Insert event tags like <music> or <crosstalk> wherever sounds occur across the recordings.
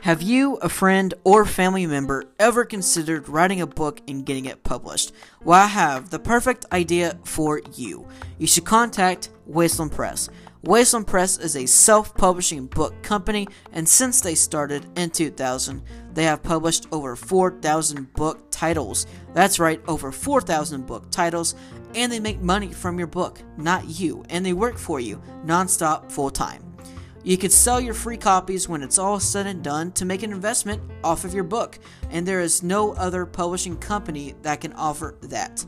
Have you, a friend, or family member ever considered writing a book and getting it published? Well, I have the perfect idea for you. You should contact Wasteland Press. Wasteland Press is a self publishing book company, and since they started in 2000, they have published over 4,000 book titles. That's right, over 4,000 book titles, and they make money from your book, not you, and they work for you nonstop full time. You could sell your free copies when it's all said and done to make an investment off of your book, and there is no other publishing company that can offer that.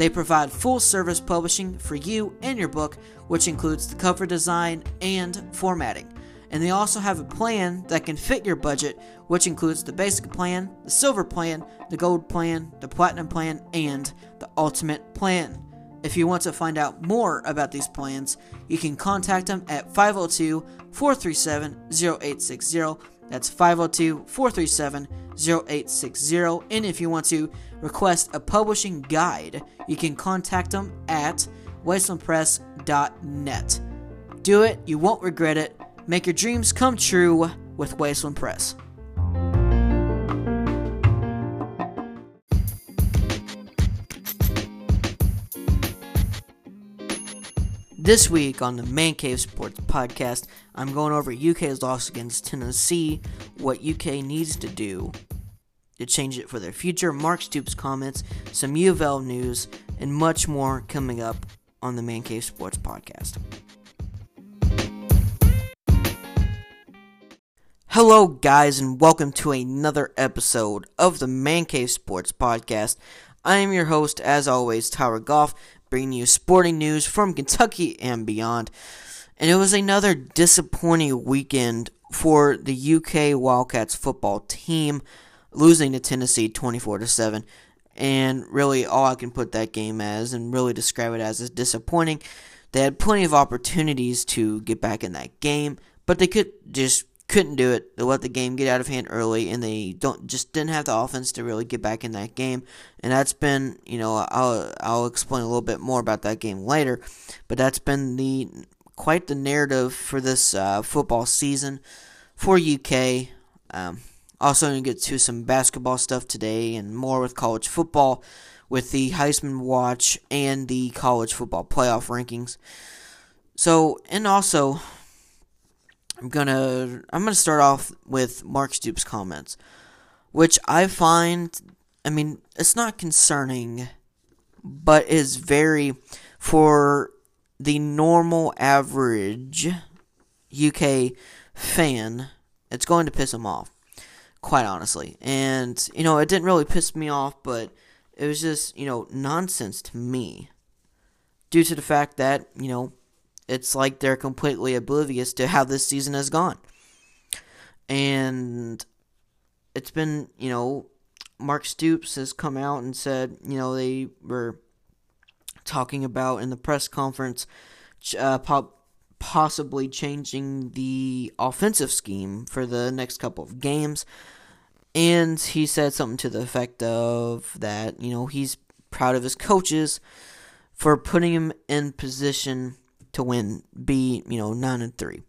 They provide full service publishing for you and your book, which includes the cover design and formatting. And they also have a plan that can fit your budget, which includes the basic plan, the silver plan, the gold plan, the platinum plan, and the ultimate plan. If you want to find out more about these plans, you can contact them at 502 437 0860. That's 502 437 0860. And if you want to request a publishing guide, you can contact them at wastelandpress.net. Do it, you won't regret it. Make your dreams come true with Wasteland Press. This week on the Man Cave Sports Podcast, I'm going over UK's loss against Tennessee, what UK needs to do to change it for their future, Mark Stoops comments, some U of L news, and much more coming up on the Man Cave Sports Podcast. Hello, guys, and welcome to another episode of the Man Cave Sports Podcast. I am your host, as always, Tyler Goff, bringing you sporting news from Kentucky and beyond. And it was another disappointing weekend for the UK Wildcats football team, losing to Tennessee 24 to 7. And really, all I can put that game as, and really describe it as, is disappointing. They had plenty of opportunities to get back in that game, but they could just couldn't do it. They let the game get out of hand early, and they don't just didn't have the offense to really get back in that game. And that's been, you know, I'll I'll explain a little bit more about that game later, but that's been the quite the narrative for this uh, football season for UK. Um, also, going to get to some basketball stuff today and more with college football, with the Heisman Watch and the college football playoff rankings. So, and also I'm gonna I'm gonna start off with Mark Stoops' comments, which I find I mean it's not concerning, but is very for the normal average UK fan. It's going to piss him off, quite honestly. And you know it didn't really piss me off, but it was just you know nonsense to me, due to the fact that you know it's like they're completely oblivious to how this season has gone. And it's been, you know, Mark Stoops has come out and said, you know, they were talking about in the press conference uh, possibly changing the offensive scheme for the next couple of games. And he said something to the effect of that, you know, he's proud of his coaches for putting him in position to win, be, you know, 9 and 3.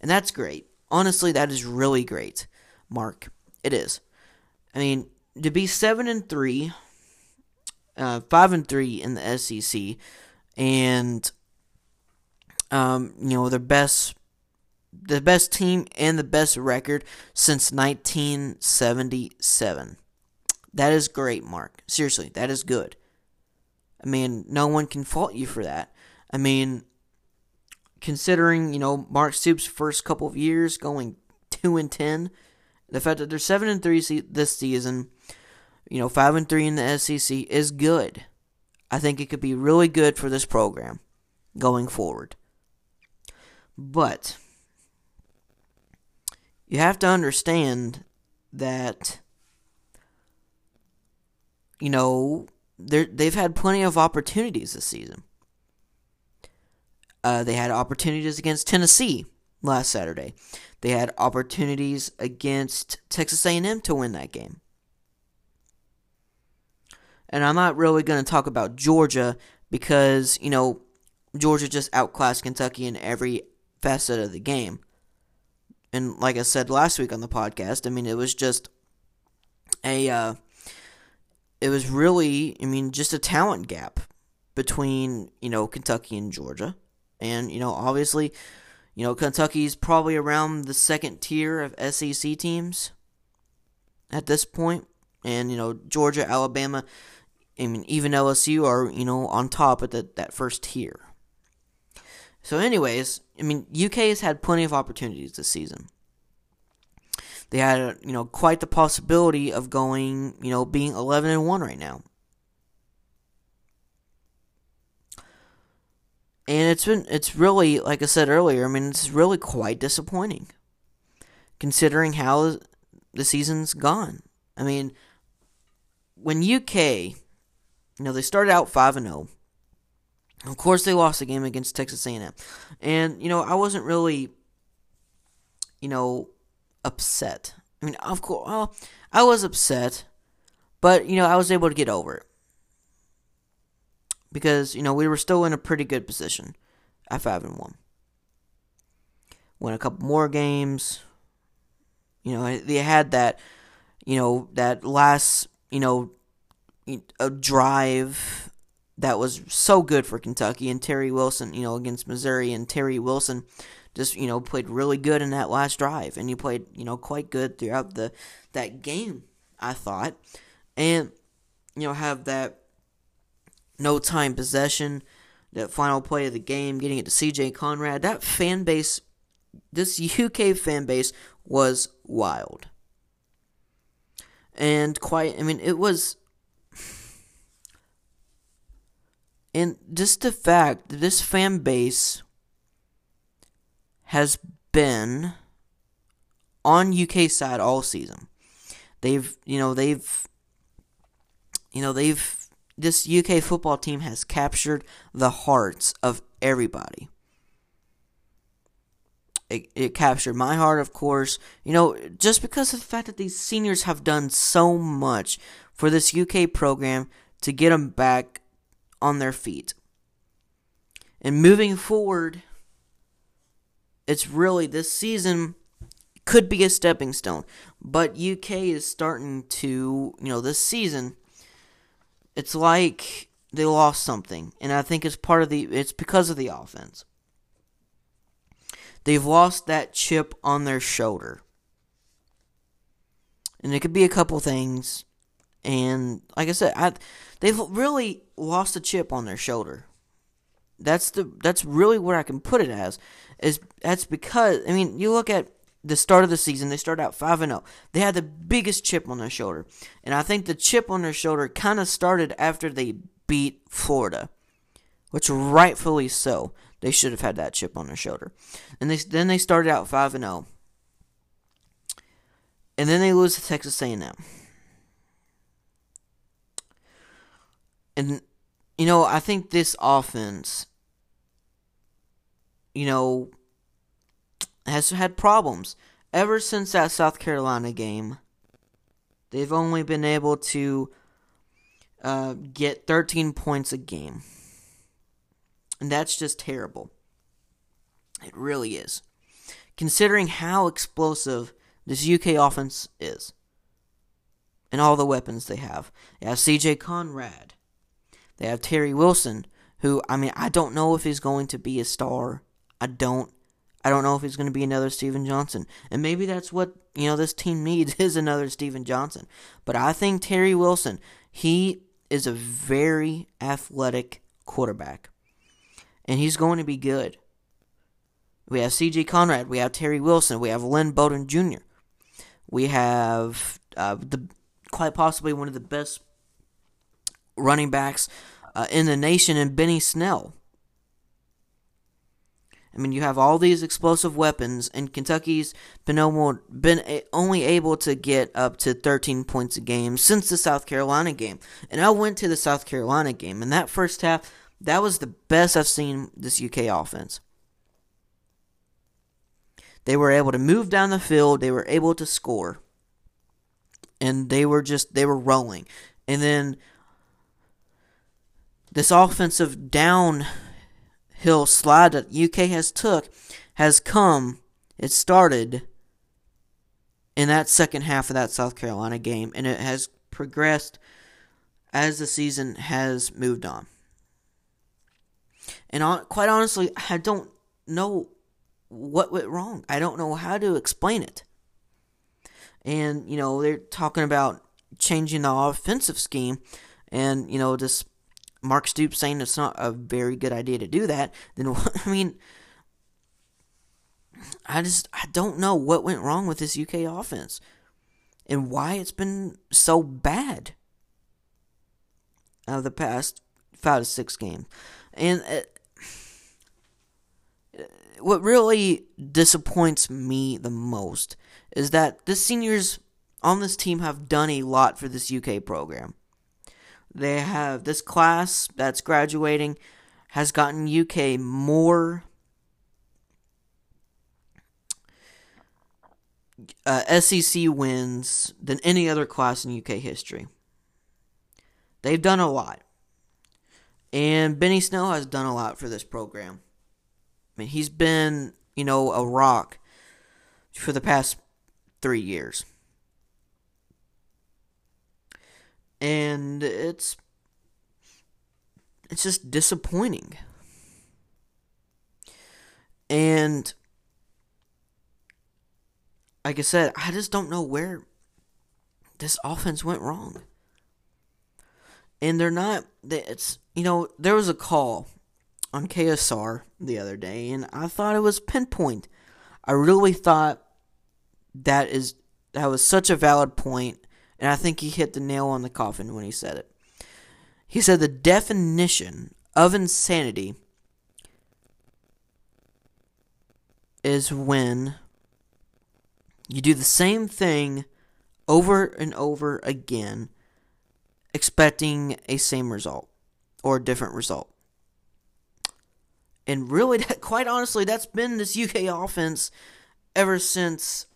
And that's great. Honestly, that is really great, Mark. It is. I mean, to be 7 and 3, uh, 5 and 3 in the SEC, and, um, you know, the best. The best team and the best record since 1977. That is great, Mark. Seriously, that is good. I mean, no one can fault you for that. I mean, considering you know Mark Stoops' first couple of years going two and ten, the fact that they're seven and three this season, you know five and three in the SEC is good. I think it could be really good for this program going forward. But you have to understand that you know they they've had plenty of opportunities this season. Uh, they had opportunities against Tennessee last Saturday. They had opportunities against Texas A&M to win that game. And I'm not really going to talk about Georgia because, you know, Georgia just outclassed Kentucky in every facet of the game. And like I said last week on the podcast, I mean, it was just a, uh, it was really, I mean, just a talent gap between, you know, Kentucky and Georgia. And, you know, obviously, you know, Kentucky's probably around the second tier of SEC teams at this point. And, you know, Georgia, Alabama, I mean, even LSU are, you know, on top at the, that first tier. So, anyways, I mean, UK has had plenty of opportunities this season. They had, you know, quite the possibility of going, you know, being 11 and 1 right now. And it's been, it's really, like I said earlier, I mean, it's really quite disappointing considering how the season's gone. I mean, when UK, you know, they started out 5 and 0. Of course, they lost the game against Texas A&M, and you know, I wasn't really, you know, upset. I mean, of course, well, I was upset, but you know, I was able to get over it because you know we were still in a pretty good position at five and one. Win a couple more games. You know, they had that, you know, that last, you know, a drive that was so good for Kentucky and Terry Wilson, you know, against Missouri and Terry Wilson just, you know, played really good in that last drive and he played, you know, quite good throughout the that game, I thought. And you know, have that no time possession, that final play of the game, getting it to CJ Conrad. That fan base, this UK fan base was wild. And quite, I mean, it was. And just the fact that this fan base has been on UK side all season. They've, you know, they've, you know, they've this UK football team has captured the hearts of everybody. It, it, captured my heart, of course. You know, just because of the fact that these seniors have done so much for this UK program to get them back on their feet. And moving forward, it's really this season could be a stepping stone. But UK is starting to, you know, this season it's like they lost something, and I think it's part of the it's because of the offense. They've lost that chip on their shoulder. And it could be a couple things. And like I said, I, they've really lost a chip on their shoulder. That's the that's really what I can put it as. Is that's because I mean you look at the start of the season, they started out 5 and 0. They had the biggest chip on their shoulder. And I think the chip on their shoulder kind of started after they beat Florida, which rightfully so. They should have had that chip on their shoulder. And they then they started out 5 and 0. And then they lose to Texas A&M. And you know, I think this offense you know, has had problems. Ever since that South Carolina game, they've only been able to uh, get 13 points a game. And that's just terrible. It really is. Considering how explosive this UK offense is and all the weapons they have. They have CJ Conrad. They have Terry Wilson, who, I mean, I don't know if he's going to be a star. I don't I don't know if he's going to be another Stephen Johnson. And maybe that's what, you know, this team <laughs> needs is another Stephen Johnson. But I think Terry Wilson, he is a very athletic quarterback. And he's going to be good. We have C.J. Conrad. We have Terry Wilson. We have Lynn Bowden Jr. We have uh, the quite possibly one of the best running backs uh, in the nation in Benny Snell. I mean, you have all these explosive weapons, and Kentucky's been, been only able to get up to 13 points a game since the South Carolina game. And I went to the South Carolina game, and that first half, that was the best I've seen this UK offense. They were able to move down the field, they were able to score, and they were just, they were rolling. And then this offensive down hill slide that UK has took has come, it started in that second half of that South Carolina game, and it has progressed as the season has moved on. And on, quite honestly, I don't know what went wrong. I don't know how to explain it. And, you know, they're talking about changing the offensive scheme, and, you know, this Mark Stoops saying it's not a very good idea to do that. Then, <laughs> I mean, I just I don't know what went wrong with this UK offense and why it's been so bad out of the past five to six games. And uh, what really disappoints me the most is that the seniors on this team have done a lot for this UK program. They have this class that's graduating has gotten UK more uh, SEC wins than any other class in UK history. They've done a lot. And Benny Snell has done a lot for this program. I mean, he's been, you know, a rock for the past three years. And it's it's just disappointing. And like I said, I just don't know where this offense went wrong. And they're not. It's you know there was a call on KSR the other day, and I thought it was pinpoint. I really thought that is that was such a valid point, and I think he hit the nail on the coffin when he said it. He said the definition of insanity is when you do the same thing over and over again, expecting a same result or a different result. And really, that, quite honestly, that's been this UK offense ever since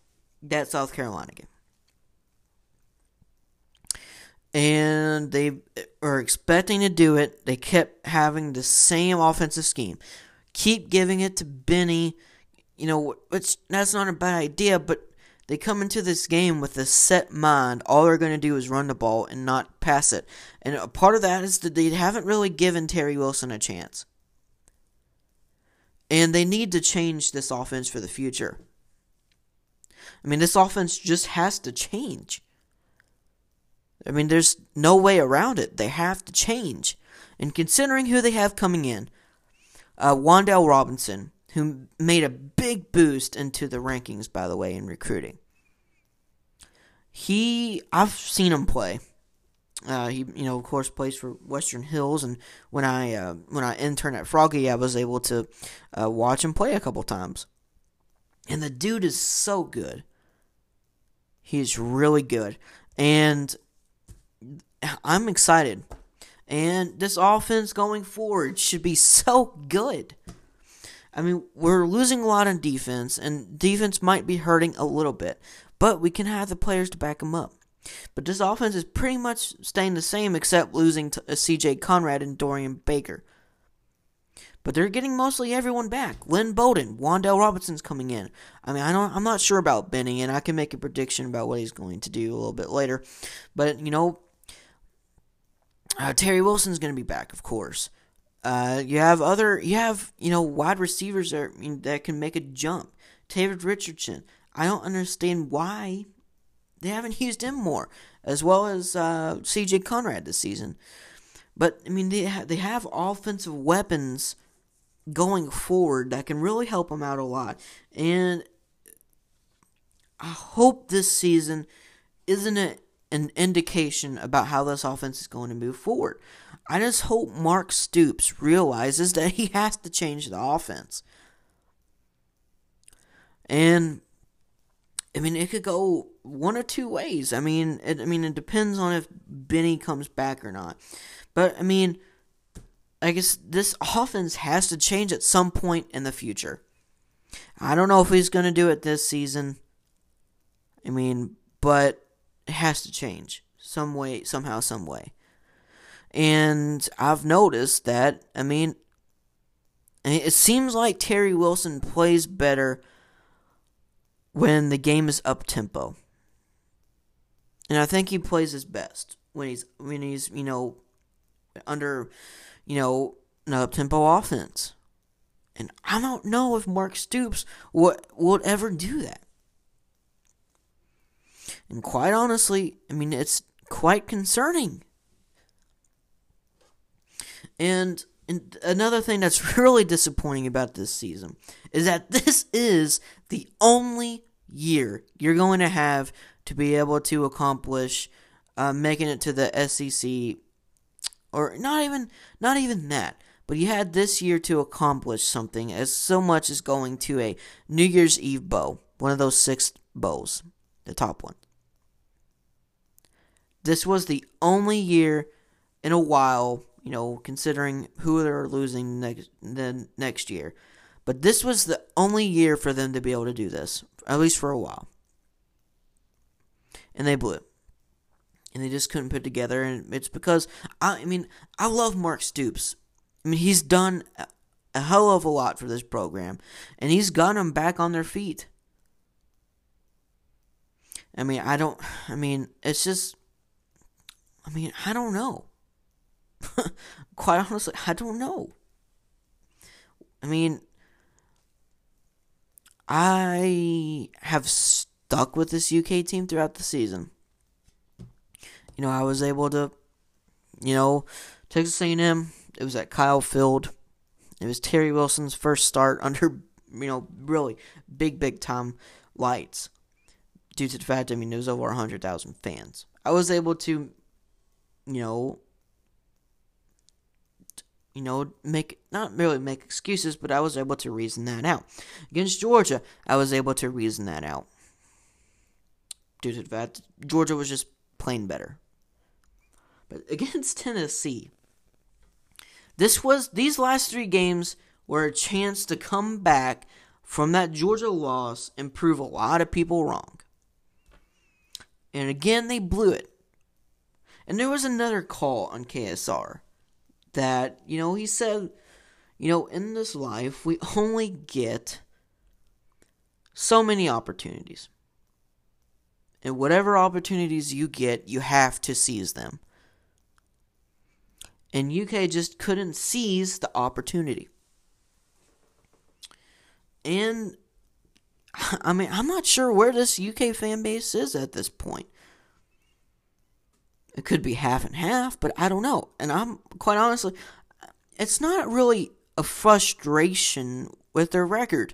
that South Carolina game. And they are expecting to do it. They kept having the same offensive scheme. Keep giving it to Benny. You know, which that's not a bad idea, but they come into this game with a set mind. All they're going to do is run the ball and not pass it. And a part of that is that they haven't really given Terry Wilson a chance. And they need to change this offense for the future. I mean, this offense just has to change. I mean, there's no way around it. They have to change. And considering who they have coming in, uh, Wan'Dale Robinson, who made a big boost into the rankings, by the way, in recruiting. He, I've seen him play. Uh, he, you know, of course, plays for Western Hills, and when I uh, when I interned at Froggy, I was able to uh, watch him play a couple times. And the dude is so good. He's really good, and I'm excited. And this offense going forward should be so good. I mean, we're losing a lot on defense, and defense might be hurting a little bit, but we can have the players to back them up. But this offense is pretty much staying the same, except losing to uh, C.J. Conrad and Dorian Baker. But they're getting mostly everyone back. Lynn Bowden, Wan'Dale Robinson's coming in. I mean, I don't, I'm not sure about Benny, and I can make a prediction about what he's going to do a little bit later. But you know, uh, Terry Wilson's going to be back, of course. Uh, you have other, you have you know wide receivers that that can make a jump. David Richardson. I don't understand why they haven't <laughs> used him more, as well as uh, C.J. Conrad this season. But I mean, they ha- they have offensive weapons going forward that can really help them out a lot, and I hope this season isn't it an indication about how this offense is going to move forward. I just hope Mark Stoops realizes that he has to change the offense. And I mean, it could go one or two ways. I mean, it, I mean, it depends on if Benny comes back or not. But I mean, I guess this offense has to change at some point in the future. I don't know if he's going to do it this season. I mean, but it has to change some way, somehow, some way. And I've noticed that, I mean, it seems like Terry Wilson plays better when the game is up tempo. And I think he plays his best when he's when he's, you know, under, you know, an up tempo offense. And I don't know if Mark Stoops would, would ever do that. And quite honestly, I mean, it's quite concerning. And, and another thing that's <laughs> really disappointing about this season is that <laughs> this is the only year you're going to have to be able to accomplish uh, making it to the SEC, or not even not even that. But you had this year to accomplish something as so much as going to a New Year's Eve bowl, one of those six bowls, the top one. This was the only year in a while, you know, considering who they're losing next the next year. But this was the only year for them to be able to do this, at least for a while. And they blew and they just couldn't put together. And it's because I, I mean I love Mark Stoops. I mean he's done a hell of a lot for this program, and he's got them back on their feet. I mean I don't. I mean it's just. I mean I don't know. <laughs> Quite honestly, I don't know. I mean, I have stuck with this UK team throughout the season you know, I was able to, you know, Texas A&M. It was at Kyle Field. It was Terry Wilson's first start <laughs> under, you know, really big, big time lights. Due to the fact, I mean, there was over hundred thousand fans. I was able to, you know, you know, make not really make excuses, but I was able to reason that out. Against Georgia, I was able to reason that out. Due to that, Georgia was just playing better. But <laughs> against Tennessee, this was these last three games were a chance to come back from that Georgia loss and prove a lot of people wrong. And again, they blew it. And there was another call on KSR that, you know, he said, you know, in this life, we <laughs> only get so many opportunities. And whatever opportunities you get, you have to seize them and UK just couldn't seize the opportunity. And <laughs> I mean, I'm not sure where this UK fan base is at this point. It could be half and half, but I don't know. And I'm quite honestly, it's not really a frustration with their record.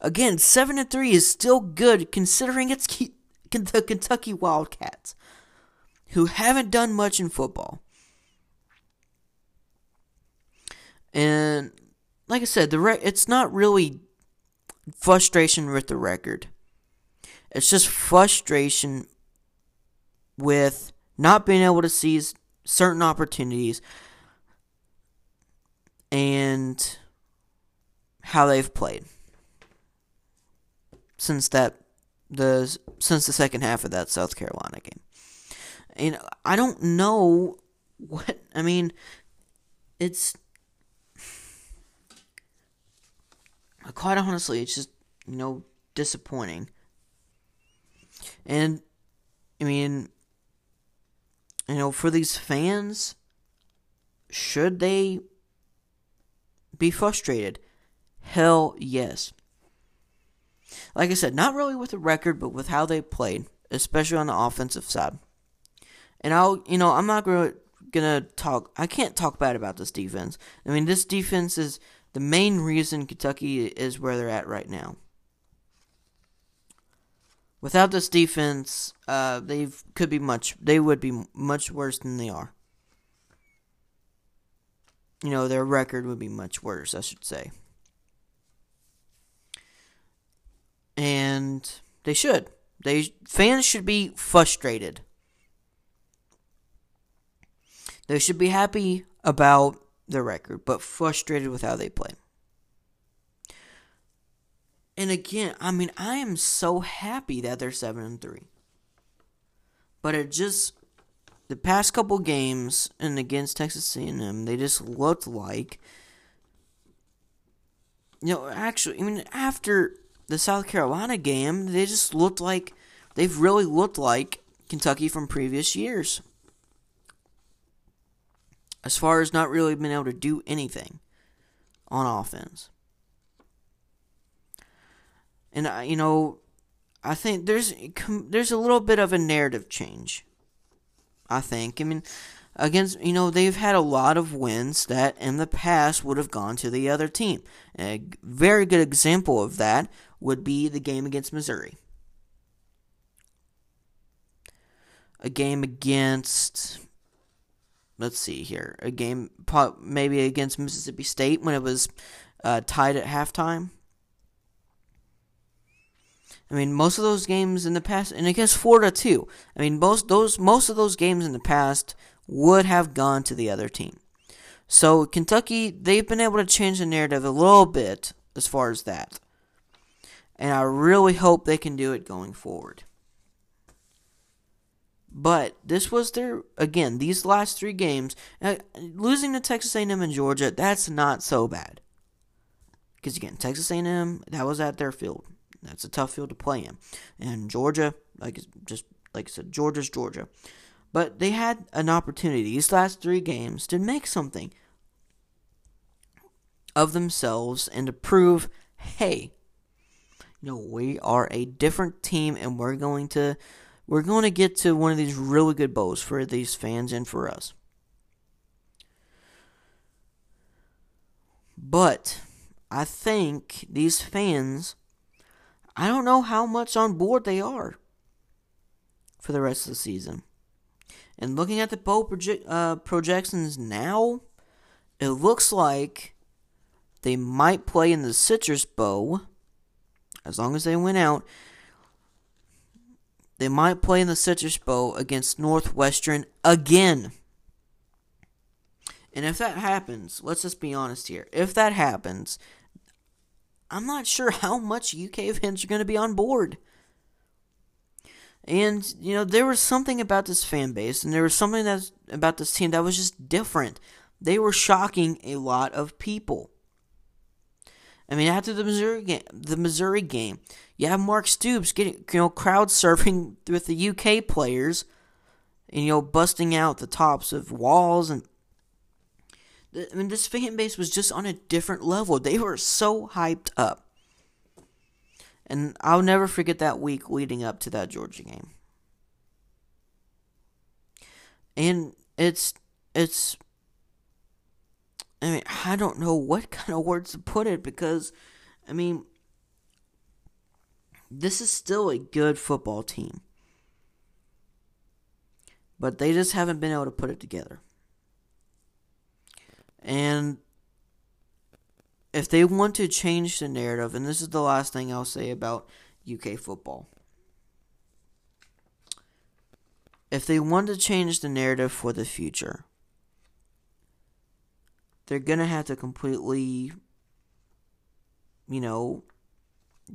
Again, 7 and 3 is still good considering it's the Kentucky Wildcats, who haven't done much in football. And like I said, the re- it's not really frustration with the record. It's just frustration with not being able to seize certain opportunities and how they've played since that the since the second half of that South Carolina game. And I don't know what I mean it's quite honestly, it's just, you know, disappointing. And, I mean, you know, for these fans, should they be frustrated? Hell yes. Like I said, not really with the record, but with how they played, especially on the offensive side. And I'll, you know, I'm not gonna gonna talk. I can't talk bad about this defense. I mean, this defense is the main reason Kentucky is where they're at right now. Without this defense, uh, they could be much. They would be much worse than they are. You know, their record would be much worse, I should say. And they should. They fans should be frustrated. They should be happy about their record, but frustrated with how they play. And again, I mean, I am so happy that they're 7 and 3. But it just the past couple games and against Texas A&M, they just looked like you know, actually, I mean, after the South Carolina game, they just looked like they've really looked like Kentucky from previous years. As far as not really being able to do anything on offense. And uh, you know, I think there's there's a little bit of a narrative change. I think. I mean, against you know they've had a lot of wins that in the past would have gone to the other team. A very good example of that would be the game against Missouri. A game against let's see here, a game maybe against Mississippi State when it was uh, tied at halftime. I mean, most of those games in the past, and against Florida too. I mean, most those most of those games in the past would have gone to the other team. So Kentucky, they've been able to change the narrative a little bit as far as that, and I really hope they can do it going forward. But this was their again these last three games. Uh, losing to Texas A&M and Georgia, that's not so bad. Because again, Texas A&M that was at their field. That's a tough field to play in. And Georgia, like just like I said, Georgia's Georgia. But they had an opportunity these last three games to make something of themselves and to prove, hey, you know, we are a different team and we're going to we're going to get to one of these really good bowls for these fans and for us. But I think these fans I don't know how much on board they are for the rest of the season. And looking at the bowl proje- uh, projections now, it looks like they might play in the Citrus Bowl as long as they win out. They might play in the Citrus Bowl against Northwestern again. And if that happens, let's just be honest here. If that happens, I'm not sure how much UK fans are going to be on board. And, you know, there was something about this fan base, and there was something that's about this team that was just different. They were shocking a lot of people. I mean, after the Missouri game, the Missouri game, you have Mark Stoops getting, you know, crowd surfing <laughs> with the UK players, and you know, busting out the tops of walls and I mean, this fan base was just on a different level. They were so hyped up. And I'll never forget that week leading up to that Georgia game. And it's it's I mean, I don't know what <laughs> kind of words to put it because I mean this is still a good football team. But they just haven't been able to put it together. And if they want to change the narrative, and this is the last thing I'll say about UK football. If they want to change the narrative for the future, they're going to have to completely, you know,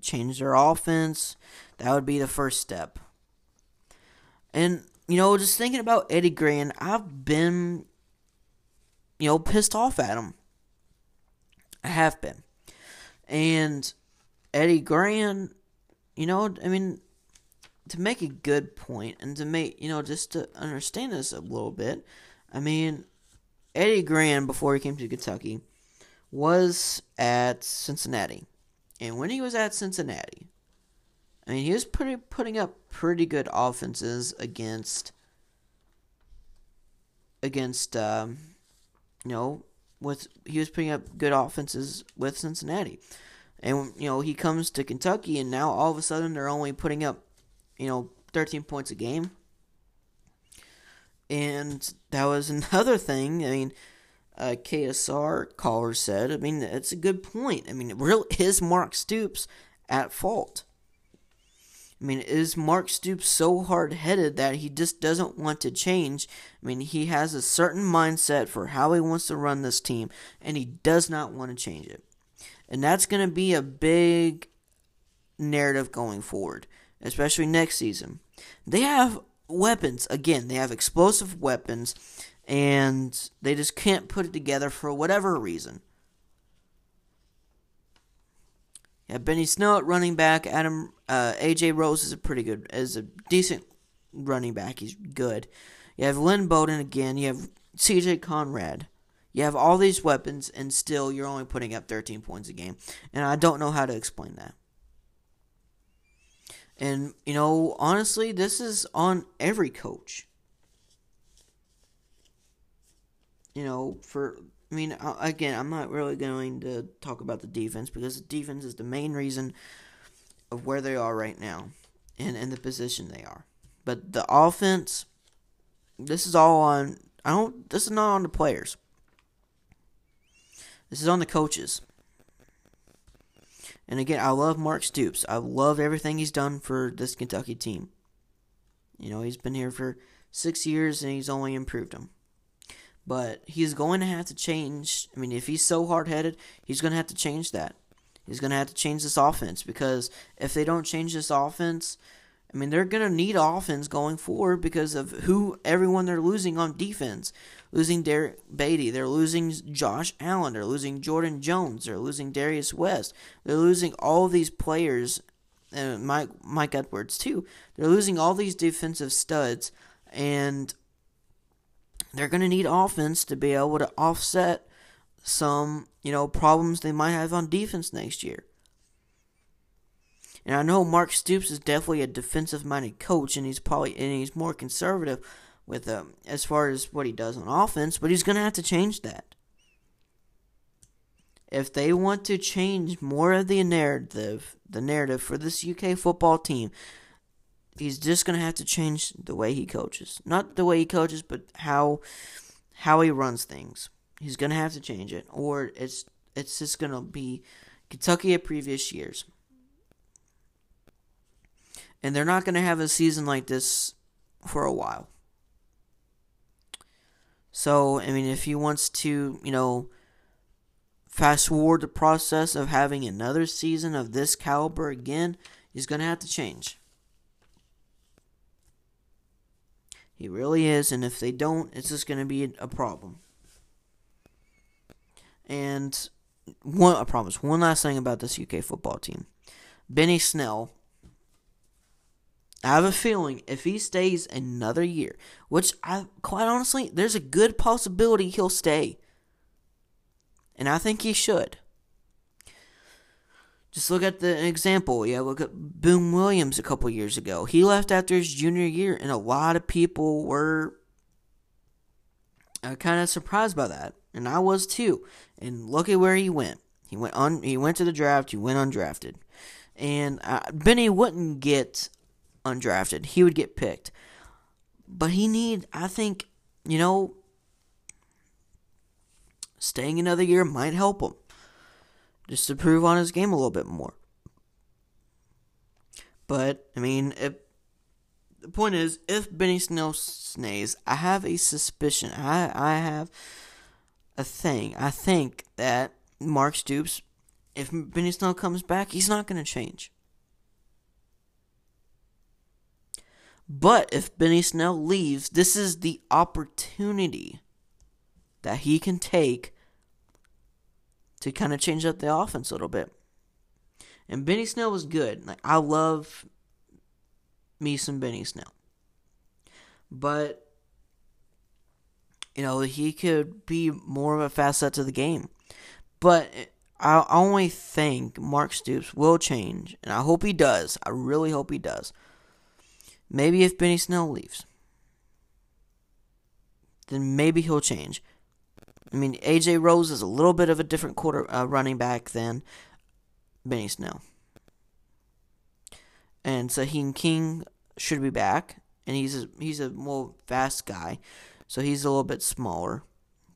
change their offense. That would be the first step. And, you know, just thinking about Eddie Gran, I've been you know, pissed off at him. I have been. And Eddie Gran, you know, I mean, to make a good point and to make, you know, just to understand this a little bit, I mean, Eddie Gran, before he came to Kentucky, was at Cincinnati. And when he was at Cincinnati, I mean, he was pretty, putting up pretty good offenses against against um, you know, with he was putting up good offenses with Cincinnati. And you know, he comes to Kentucky and now all of a sudden they're only putting up, you know, 13 points a game. And that was <laughs> another thing. I mean, uh, KSR caller said, I mean, it's a good point. I mean, it really <laughs> is Mark Stoops at fault. I mean, is Mark Stoops so hard headed that he just doesn't want to change? I mean, he has a certain mindset for how he wants to run this team, and he does not want to change it. And that's going to be a big narrative going forward, especially next season. They have weapons. Again, they have explosive weapons, and they just can't put it together for whatever reason. Yeah, Benny Snell at running back. Adam uh, AJ Rose is a pretty good, is a decent running back. He's good. You have Lynn Bowden again. You have C.J. Conrad. You have all these weapons, and still you're only putting up 13 points a game. And I don't know how to explain that. And, you know, honestly, this is on every coach. You know, for, I mean, again, I'm not really going to talk about the defense because the defense is the main reason of where they are right now and in the position they are. But the offense, this is all on, I don't, this is not on the players. This is on the coaches. And again, I love Mark Stoops. I love everything he's done for this Kentucky team. You know, he's been here for six years and he's only improved them. But he's going to have to change. I mean, if he's so hard headed, he's going to have to change that. He's going to have to change this offense because if they don't change this offense, I mean, they're going to need offense going forward because of who everyone they're losing on defense. Losing Derrick Baity, they're losing Josh Allen, they're losing Jordan Jones, they're losing Darius West, they're losing all these players, and Mike Mike Edwards too. They're losing all these defensive studs, and they're going to need offense to be able to offset some you know problems they might have on defense next year. And I know Mark Stoops is definitely a defensive minded coach, and he's probably and he's more conservative with um, as far as what he does on offense, but he's going to have to change that. If they want to change more of the narrative, the narrative for this UK football team, he's just to have to change the way he coaches. Not the way he coaches, but how how he runs things. He's to have to change it or it's it's just to be Kentucky at previous years. And they're not to have a season like this for a while. So, I mean, if he wants to, you know, fast forward the process of having another season of this caliber again, he's going to have to change. He really is, and if they don't, it's just going to be a problem. And one, I promise, one last thing about this UK football team. Benny Snell I have a feeling if he stays another year, which I quite honestly, there's a good possibility he'll stay. And I think he should. Just look at the example. Yeah, look at Boom Williams a couple years ago. He left after his junior year, and a lot of people were uh, kind of surprised by that, and I was too. And look at where he went. He went on. He went to the draft. He went undrafted, and uh, Benny wouldn't get undrafted. He would get picked. But he need I think, you know, staying another year might help him. Just to prove on his game a little bit more. But I mean, if the point is, if Benny Snell snays, I have a suspicion. I I have a thing. I think that Mark Stoops, if Benny Snell comes back, he's not going to change. But if Benny Snell leaves, this is the opportunity that he can take to kind of change up the offense a little bit. And Benny Snell was good. Like I love me some Benny Snell. But you know, he could be more of a facet to the game. But I only think Mark Stoops will change, and I hope he does. I really hope he does. Maybe if Benny Snell leaves, then maybe he'll change. I mean, AJ Rose is a little bit of a different quarter uh, running back than Benny Snell. And Sihiem King should be back, and he's a, he's a more fast guy, so he's a little bit smaller,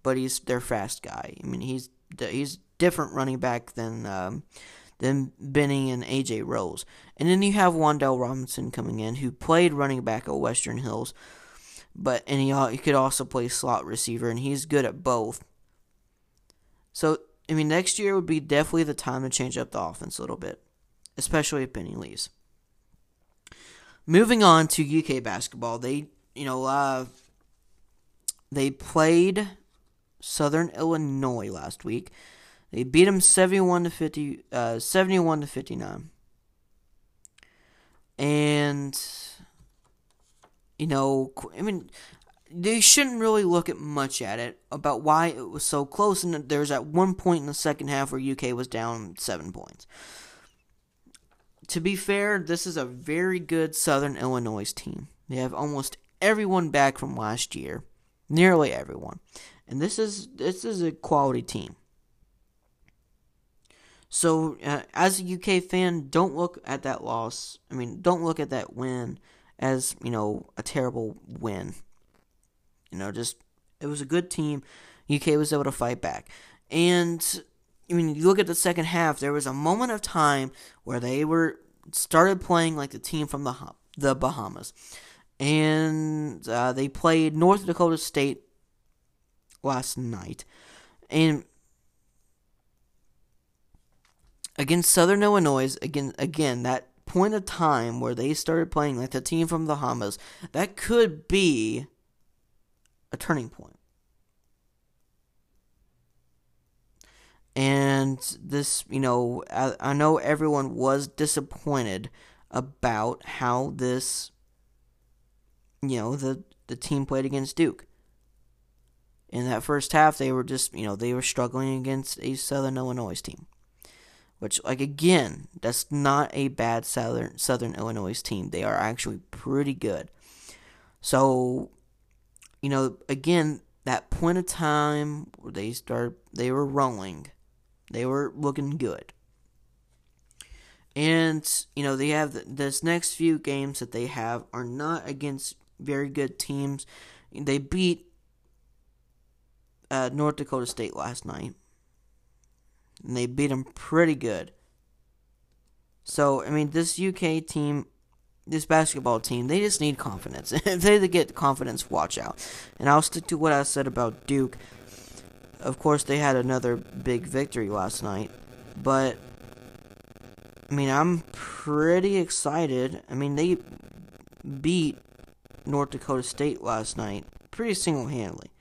but he's their fast guy. I mean, he's he's different running back than um, than Benny and AJ Rose. And then you have Wan'Dale Robinson coming in, who played running back at Western Hills, but and he, he could also play slot receiver, and he's good at both. So I mean, next year would be definitely the time to change up the offense a little bit, especially if Benny leaves. Moving on to UK basketball, they you know uh, they played Southern Illinois last week. They beat them 71 to 50, uh, 71 to 59. And, you know, I mean, they shouldn't really look at much at it about why it was so close. And there's at one point in the second half where UK was down seven points. To be fair, this is a very good Southern Illinois team. They have almost everyone back from last year, nearly everyone, and this is this is a quality team. So, uh, as a UK fan, don't look at that loss. I mean, don't look at that win as you know a terrible win. You know, just it was a good team. UK was able to fight back, and I mean, you look at the second half. There was a moment of time where they were started playing like the team from the the Bahamas, and uh, they played North Dakota State last night, and against Southern Illinois, again, again that point of time where they started playing like the team from the Bahamas, that could be a turning point. And this, you know, I, I know everyone was disappointed about how this, you know, the, the team played against Duke. In that first half, they were just, you know, they were struggling against a Southern Illinois team. Which, like, again, that's not a bad Southern, Southern Illinois team. They are actually pretty good. So, you know, again, that point of time where they start, they were rolling, they were looking good. And, you know, they have this next few games that they have are not against very good teams. They beat uh, North Dakota State last night. And they beat them pretty good. So, I mean, this UK team this basketball team, they just need confidence. if <laughs> they get confidence, watch out. And I'll stick to what I said about Duke. Of course, they had another big victory last night, but I mean, I'm pretty excited. I mean, they beat North Dakota State last night pretty single handedly.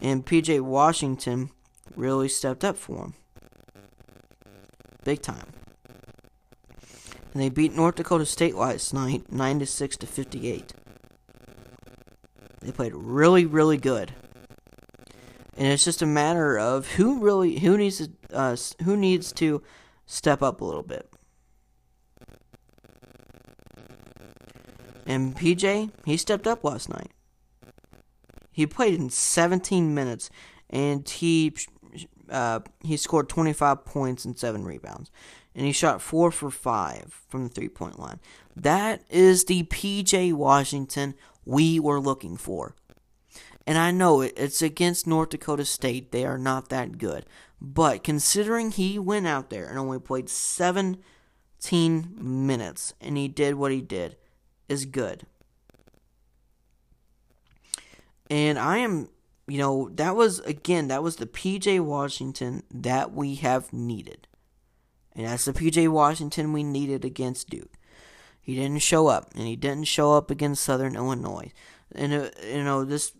And PJ Washington really stepped up for them. Big time and they beat North Dakota State last night, 96 to 58. They played really, really good, and it's just a matter of who really who needs to uh, who needs to step up a little bit. And PJ, he stepped up last night. He played in 17 minutes, and he uh, he scored 25 points and seven rebounds and he shot four for five from the three point line. That is the PJ Washington we were looking for. And I know it's against North Dakota State. They are not that good. But considering he went out there and only played 17 minutes and he did what he did, is good. And I am, you know, that was, again, that was the PJ Washington that we have needed. And that's the PJ Washington we needed against Duke. He didn't show up, and he didn't show up against Southern Illinois. And uh, you know, this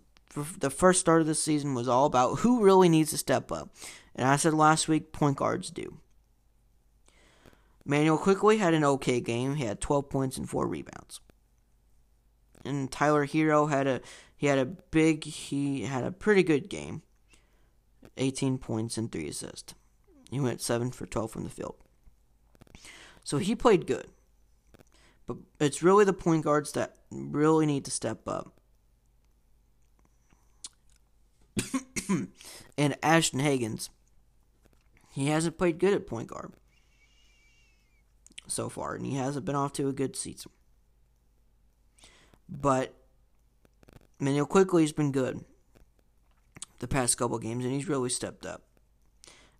the first start of the season was all about who really needs to step up. And I said last week, point guards do. Manuel Quickley had an okay game. He had 12 points and four rebounds. And Tyler Herro had a he had a big he had a pretty good game. 18 points and three assists. He went 7 for 12 from the field. So he played good. But it's really the point guards that really need to step up. <coughs> and Ashton Hagans, he hasn't played good at point guard so far, and he hasn't been off to a good season. But Manuel Quickley has been good the past couple games, and he's really stepped up.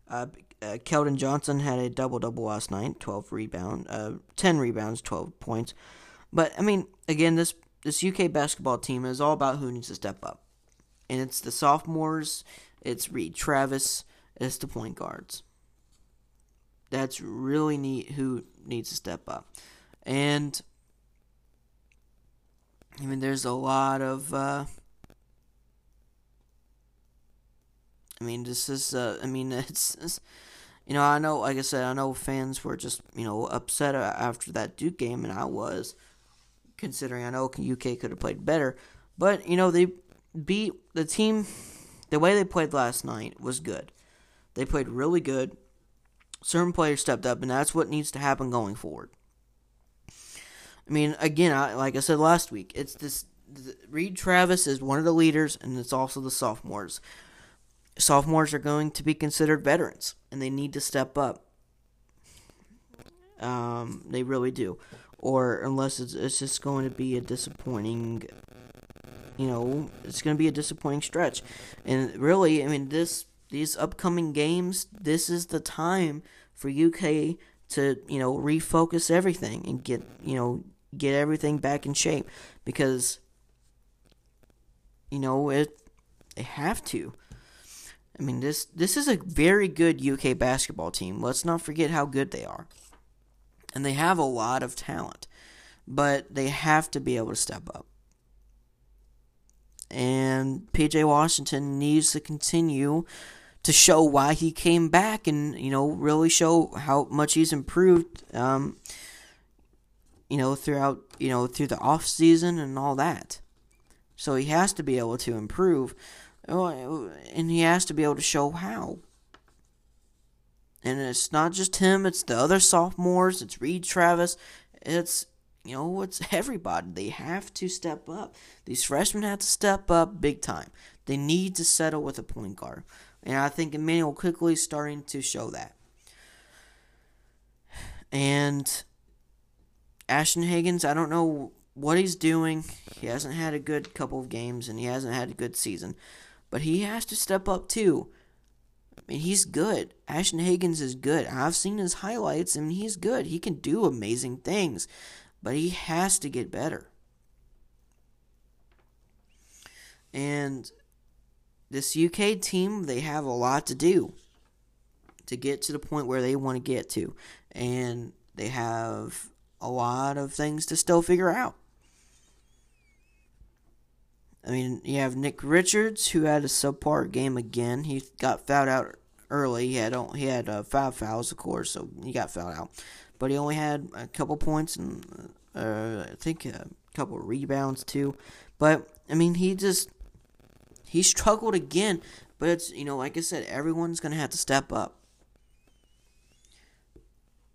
Uh, uh, Keldon Johnson had a double double last night, twelve rebound, uh, ten rebounds, twelve points. But I mean, again, this this UK basketball team is all about who needs to step up, and it's the sophomores, it's Reid Travis, it's the point guards. That's really neat. Who needs to step up, and I mean, there's a lot of. Uh, I mean, this is. Uh, I mean, <laughs> it's, it's you know, I know, like I said, I know fans were just, you know, upset after that Duke game, and I was, considering I know UK could have played better. But, you know, they beat the team, the way they played last night was good. They played really good. Certain players stepped up, and that's what needs to happen going forward. I mean, again, I, like I said last week, it's this. Reid Travis is one of the leaders, and it's also the sophomores. Sophomores are going to be considered veterans, and they need to step up. Um, they really do, or unless it's, it's just going to be a disappointing. You know, it's going to be a disappointing stretch, and really, I mean, this these upcoming games, this is the time for UK to you know refocus everything and get you know get everything back in shape because you know it they have to. I mean this this is a very good UK basketball team. Let's not forget how good they are. And they have a lot of talent, but they have to be able to step up. And PJ Washington needs to continue to show why he came back and you know really show how much he's improved um, you know throughout you know through the off season and all that. So he has to be able to improve. Oh, and he has to be able to show how. And it's not just him it's the other sophomores it's Reid Travis it's you know it's everybody. They have to step up. These freshmen have to step up big time. They need to settle with a point guard. And I think Immanuel Quickley is starting to show that. And Ashton Hagans, I don't know what he's doing. He hasn't had a good couple of games and he hasn't had a good season. But he has to step up too. I mean, he's good. Ashton Hagans is good. I've seen his highlights and he's good. He can do amazing things. But he has to get better. And this UK team, they have a lot to do to get to the point where they want to get to. And they have a lot of things to still figure out. I mean, you have Nick Richards, who had a subpar game again. He got fouled out early. He had he had uh, five fouls, of course, so he got fouled out. But he only had a couple points and uh, I think a couple rebounds too. But I mean, he just he struggled again, but it's, you know, like I said, everyone's to have to step up.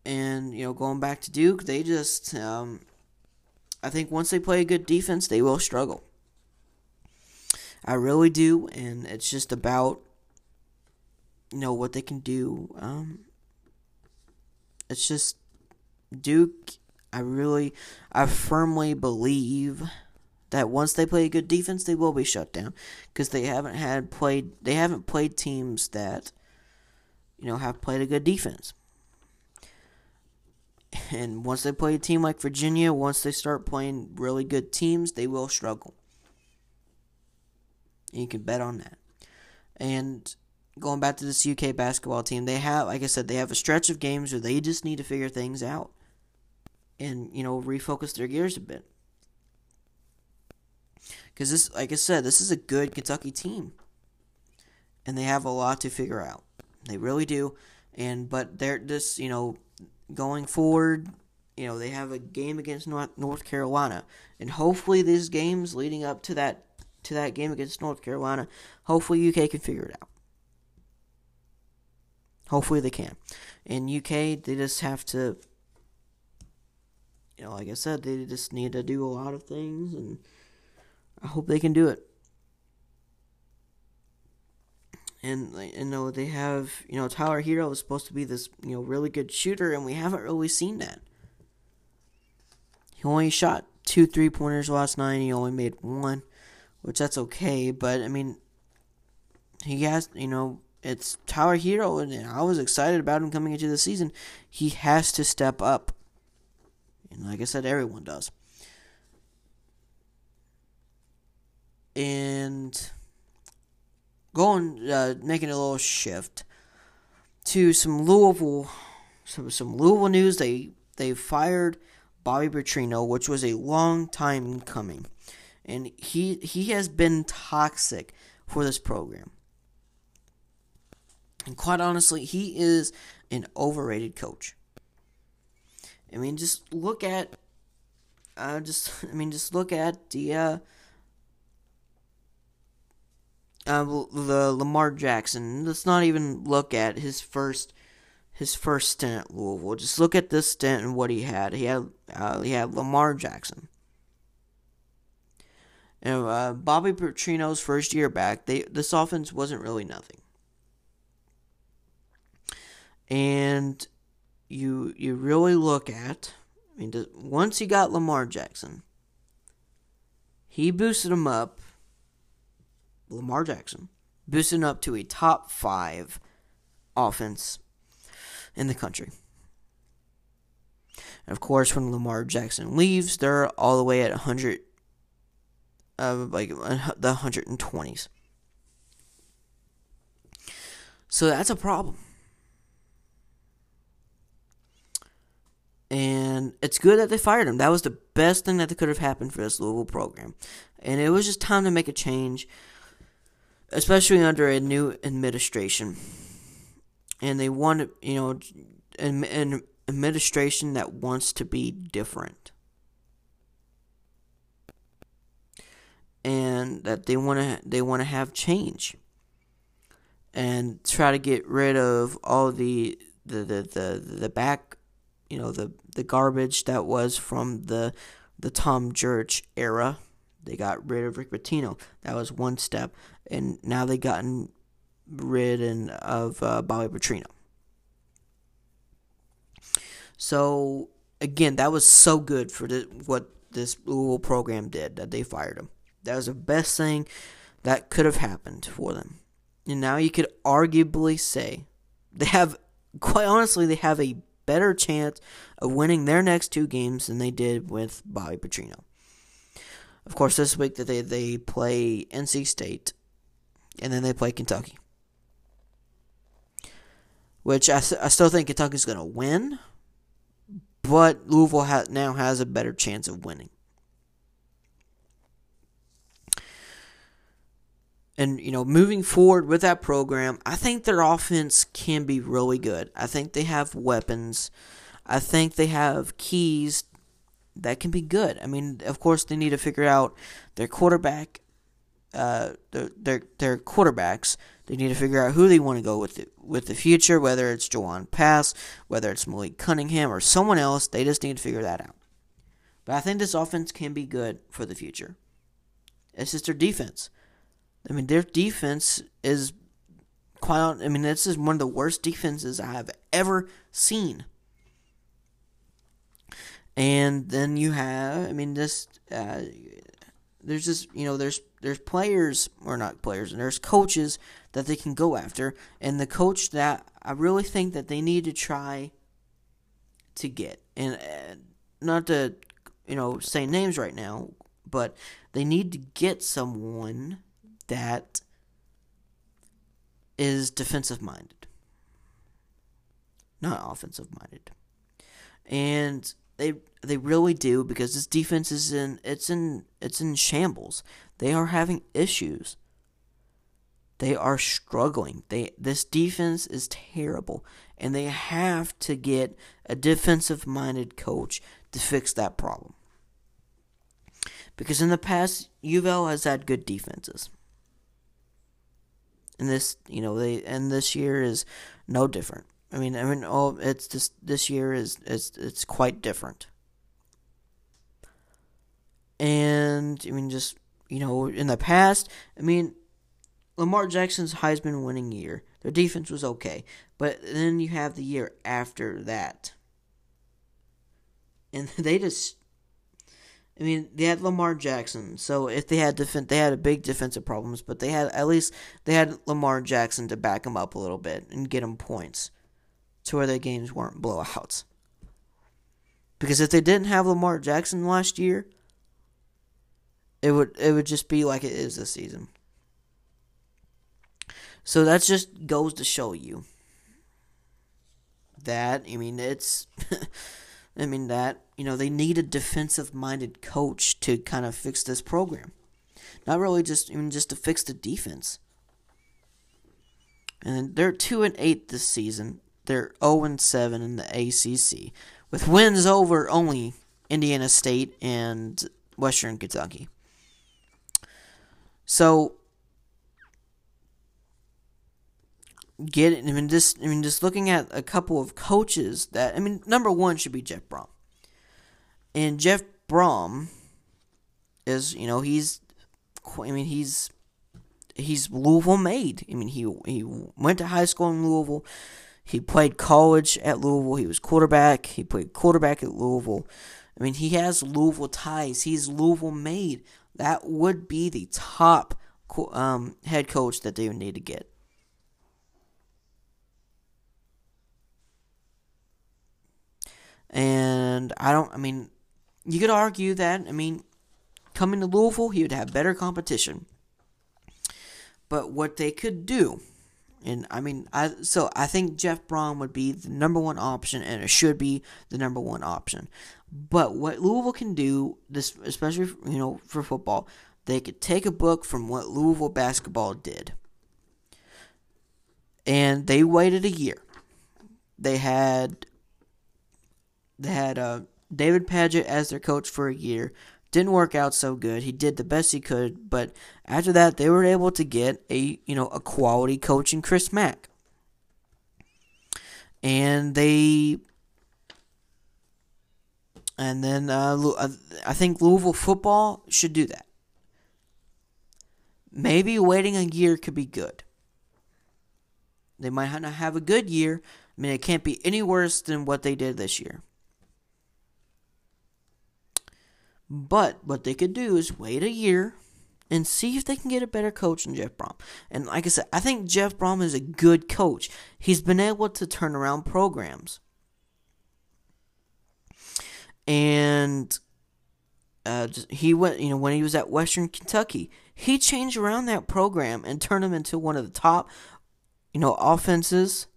And, you know, going back to Duke, they just, um, I think once they play a good defense, they will struggle. I really do, and it's just about, you know, what they can do. Um, it's just Duke. I really, I firmly believe that once they play a good defense, they will be shut down because they haven't had played they haven't played teams that you know have played a good defense. And once they play a team like Virginia, once they start playing really good teams, they will struggle. And you can bet on that. And going back to this UK basketball team, they have, like I said, they have a stretch of games where they just need to figure things out and, you know, refocus their gears a bit. Because this, like I said, this is a good Kentucky team, and they have a lot to figure out. They really do. And but they're just you know going forward. You know they have a game against North Carolina, and hopefully these games leading up to that to that game against North Carolina, hopefully UK can figure it out. Hopefully they can. In UK, they just have to, you know, like I said, they just need to do a lot of things and I hope they can do it. And you know they have you know Tyler Herro is supposed to be this you know really good shooter, and we haven't really seen that. He only shot two three pointers last night. He only made one, which that's okay. But I mean, he has you know it's Tyler Herro, and I was excited about him coming into the season. He has to step up, and like I said, everyone does. and going uh, making a little shift to some Louisville some some Louisville news. They they fired Bobby Petrino, which was a long time coming, and he he has been toxic for this program. And quite honestly, he is an overrated coach. I mean, just look at, uh, just <laughs> I mean, just look at the uh, uh, the Lamar Jackson. Let's not even look at his first his first stint at Louisville. Just look at this stint and what he had. He had uh, he had Lamar Jackson. And uh, Bobby Petrino's first year back, they this offense wasn't really nothing. And you you really look at, I mean, once he got Lamar Jackson, he boosted him up Lamar Jackson, boosting up to a top five offense in the country. And of course, when Lamar Jackson leaves, they're all the way at 100, uh, like the 120s. So that's a problem. And it's good that they fired him. That was the best thing that could have happened for this Louisville program. And it was just time to make a change especially under a new administration. And they want, you know, an, an administration that wants to be different. And that they want to they want to have change. And try to get rid of all the the, the, the, the back you know the the garbage that was from the the Tom Jurich era they got rid of Rick Pitino. That was one step, and now they've gotten rid of uh, Bobby Petrino. So again, that was so good for the, what this Louisville program did that they fired him. That was the best thing that could have happened for them. And now you could arguably say they have, quite honestly, they have a better chance of winning their next two games than they did with Bobby Petrino. Of course, this week that they they play NC State, and then they play Kentucky. Which I, I still think Kentucky's going to win, but Louisville ha- now has a better chance of winning. And, you know, moving forward with that program, I think their offense can be really good. I think they have weapons. I think they have keys that can be good. I mean, of course, they need to figure out their quarterback, uh, their their, their quarterbacks. They need to figure out who they want to go with the, with the future, whether it's Jawon Pass, whether it's Malik Cunningham, or someone else. They just need to figure that out. But I think this offense can be good for the future. It's just their defense. I mean, their defense is quite. I mean, this is one of the worst defenses I have ever seen and then you have, I mean, this, uh, there's just, you know, there's there's players or not players, and there's coaches that they can go after, and the coach that I really think that they need to try to get, and uh, not to, you know, say names right now, but they need to get someone that is defensive minded, not offensive minded, and they they really do because this defense is in it's in it's in shambles. They are having issues. They are struggling. They this defense is terrible and they have to get a defensive minded coach to fix that problem. Because in the past U of L has had good defenses. And this, you know, they and this year is no different. I mean, I mean, oh, it's just this year is it's it's quite different. And I mean, just you know, in the past, I mean, Lamar Jackson's Heisman winning year, their defense was okay, but then you have the year after that, and <laughs> they just. I mean, they had Lamar Jackson, so if they had defense, they had a big defensive problems, but they had at least they had Lamar Jackson to back them up a little bit and get them points to where their games weren't blowouts. Because if they didn't have Lamar Jackson last year, it would it would just be like it is this season. So that just goes to show you that I mean it's <laughs> I mean that you know they need a defensive minded coach to kind of fix this program. Not really just I mean just to fix the defense. And they're 2 and 8 this season they're 0 and 7 in the ACC, with wins over only Indiana State and Western Kentucky. So get it. I mean, just I mean, just looking at a couple of coaches that I mean, number one should be Jeff Brohm, and Jeff Brohm is you know he's I mean he's he's Louisville made. I mean he he went to high school in Louisville. He played college at Louisville. He was quarterback. He played quarterback at Louisville. I mean, he has Louisville ties. He's Louisville made. That would be the top um, head coach that they would need to get. And I don't, I mean, you could argue that, I mean, coming to Louisville, he would have better competition. But what they could do, and I mean, I so I think Jeff Brohm would be the number one option, and it should be the number one option. But what Louisville can do, this especially you know for football, they could take a book from what Louisville basketball did, and they waited a year. They had they had uh, David Padgett as their coach for a year. Didn't work out so good. He did the best he could, but after that, they were able to get a you know a quality coach in Chris Mack, and they and then uh, I think Louisville football should do that. Maybe waiting a year could be good. They might not have a good year. I mean, it can't be any worse than what they did this year. But what they could do is wait a year and see if they can get a better coach than Jeff Brohm. And like I said, I think Jeff Brohm is a good coach. He's been able to turn around programs. And uh, he went, you know, when he was at Western Kentucky, he changed around that program and turned them into one of the top, you know, offenses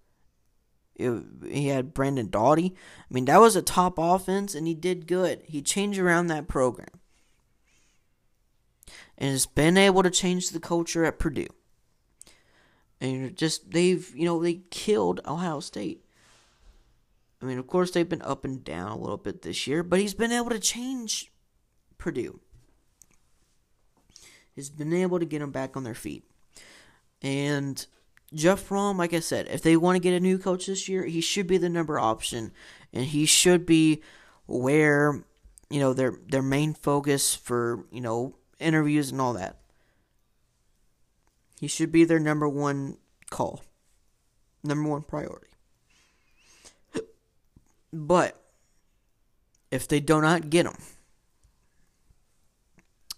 he had Brandon Doughty. I mean, that was a top offense, and he did good. He changed around that program. And has been able to change the culture at Purdue. And just, they've, you know, they killed Ohio State. I mean, of course, they've been up and down a little bit this year, but he's been able to change Purdue. He's been able to get them back on their feet. And Jeff Brohm, like I said, if they want to get a new coach this year, he should be the number option, and he should be where you know their their main focus for you know interviews and all that. He should be their number one call, number one priority. But if they do not get him,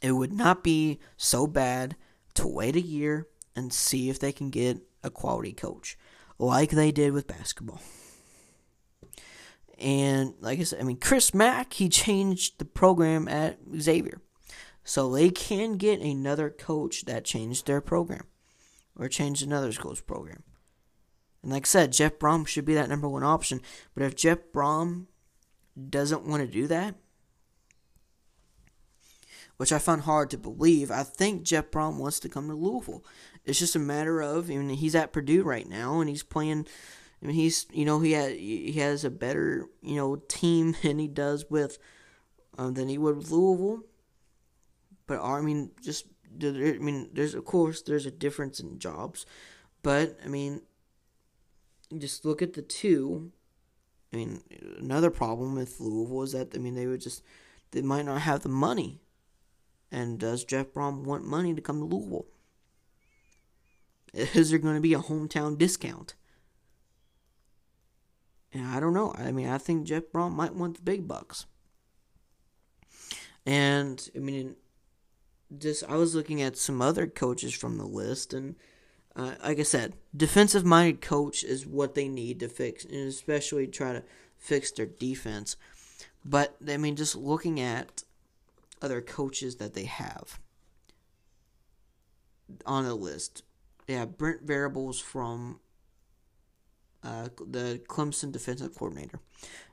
it would not be so bad to wait a year and see if they can get a quality coach, like they did with basketball. And like I said, I mean, Chris Mack, he changed the program at Xavier. So they can get another coach that changed their program or changed another school's program. And like I said, Jeff Brohm should be that number one option. But if Jeff Brohm doesn't want to do that, which I find hard to believe, I think Jeff Brohm wants to come to Louisville. It's just a matter of, I mean, he's at Purdue right now, and he's playing. I mean, he's you know he had he has a better you know team <laughs> than he does with um, than he would with Louisville. But I mean, just I mean, there's of course there's a difference in jobs, but I mean, just look at the two. I mean, another problem with Louisville is that I mean they would just they might not have the money. And does Jeff Brohm want money to come to Louisville? Is there going to be a hometown discount? And I don't know. I mean, I think Jeff Brohm might want the big bucks. And I mean, just I was looking at some other coaches from the list, and uh, like I said, defensive minded coach is what they need to fix, and especially try to fix their defense. But I mean, just looking at other coaches that they have on the list, they have Brent Venables from uh, the Clemson defensive coordinator.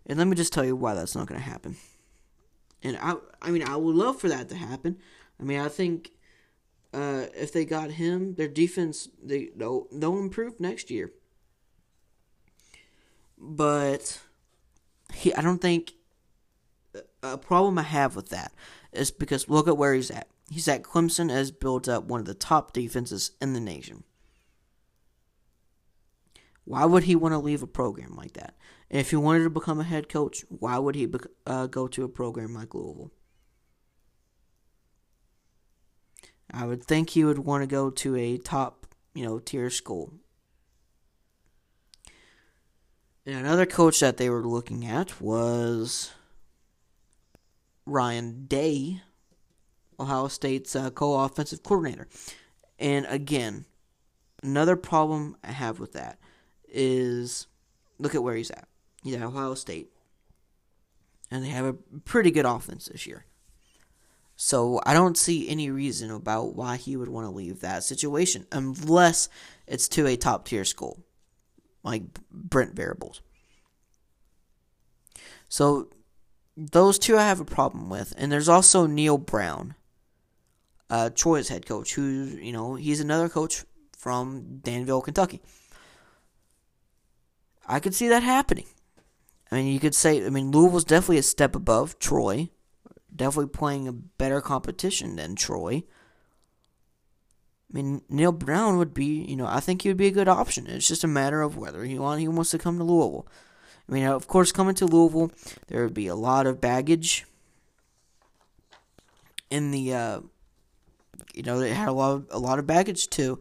And let me just tell you why that's not going to happen. And I, I mean, I would love for that to happen. I mean, I think uh, if they got him, their defense they they'll, they'll improve next year. but he I don't think a problem I have with that is because look at where he's at. He's at Clemson has built up one of the top defenses in the nation. Why would he want to leave a program like that? And if he wanted to become a head coach, why would he uh, go to a program like Louisville? I would think he would want to go to a top, you know, tier school. And another coach that they were looking at was Ryan Day, Ohio State's uh, co offensive coordinator. And again, another problem I have with that is look at where he's at. He's at Ohio State. And they have a pretty good offense this year. So I don't see any reason about why he would want to leave that situation unless it's to a top tier school like Brent Venables. So those two I have a problem with, and there's also Neal Brown, uh, Troy's head coach, who you know he's another coach from Danville, Kentucky. I could see that happening. I mean, you could say, I mean, Louisville's definitely a step above Troy definitely playing a better competition than Troy. I mean, Neal Brown would be, you know, I think he would be a good option. It's just a matter of whether he want he wants to come to Louisville. I mean, of course, coming to Louisville, there would be a lot of baggage in the, uh, you know, they had a lot of, a lot of baggage to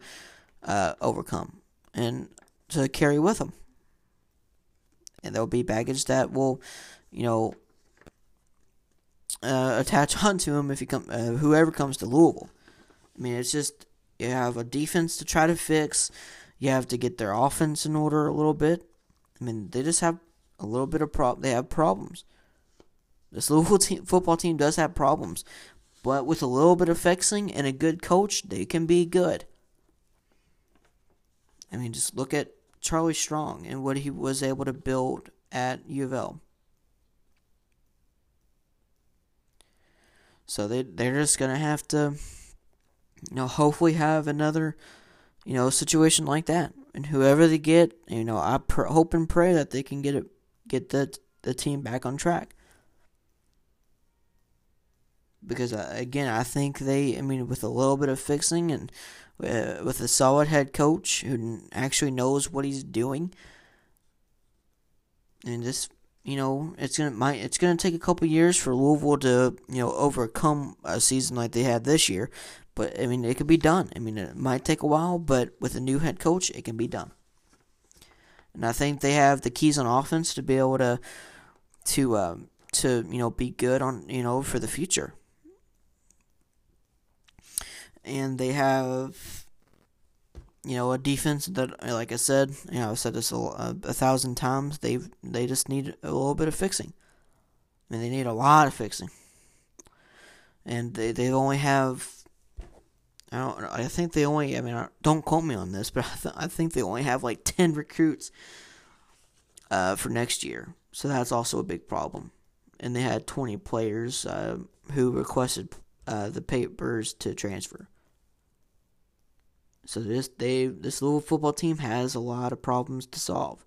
uh, overcome and to carry with them, and there will be baggage that will, you know, uh, attach <laughs> onto him if he come uh, whoever comes to Louisville. I mean, it's just you have a defense to try to fix. You have to get their offense in order a little bit. I mean, they just have a little bit of prob. They have problems. This Louisville <laughs> team, football team does have problems, but with a little bit of fixing and a good coach, they can be good. I mean, just look at Charlie Strong and what he was able to build at U of L. So they they're just gonna have to, you know, hopefully have another, you know, situation like that. And whoever they get, you know, I pr- hope and pray that they can get it, get the the team back on track. Because uh, again, I think they, I mean, with a little bit of fixing and uh, with a solid head coach who actually knows what he's doing, and just you know, it's gonna might it's gonna take a couple years for Louisville to you know overcome a season like they had this year, but I mean it could be done. I mean it might take a while, but with a new head coach, it can be done. And I think they have the keys on offense to be able to to um, to you know be good on you know for the future. And they have you know, a defense that, like I said, you know, I've said this a, a, thousand times. They they just need a little bit of fixing. I mean, they need a lot of fixing, and they they only have. I don't. I think they only. I mean, don't quote me on this, but <laughs> I, th- I think they only have like ten recruits. Uh, for next year, so that's also a big problem. And they had twenty players uh, who requested uh, the papers to transfer. So this they this little football team has a lot of problems to solve.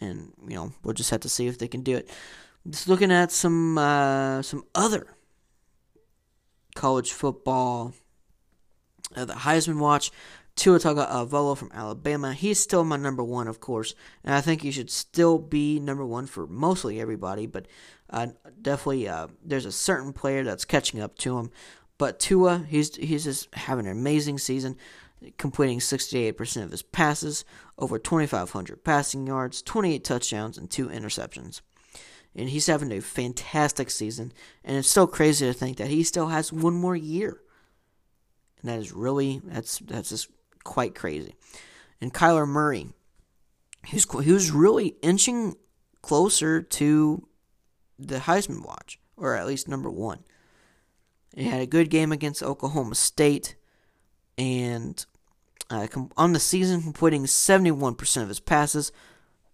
And, you know, we'll just have to see if they can do it. Just looking at some uh, some other college football uh, the Heisman watch Tua Tagovailoa from Alabama. He's still my number one, of course, and I think he should still be number one for mostly everybody. But uh, definitely, uh, there's a certain player that's catching up to him. But Tua, he's he's just having an amazing season, completing 68% of his passes, over 2,500 passing yards, 28 touchdowns, and two interceptions. And he's having a fantastic season, and it's so crazy to think that he still has one more year. And that is really that's that's just quite crazy. And Kyler Murray, he was really inching closer to the Heisman watch, or at least number one. He had a good game against Oklahoma State, and uh, on the season, completing 71% of his passes,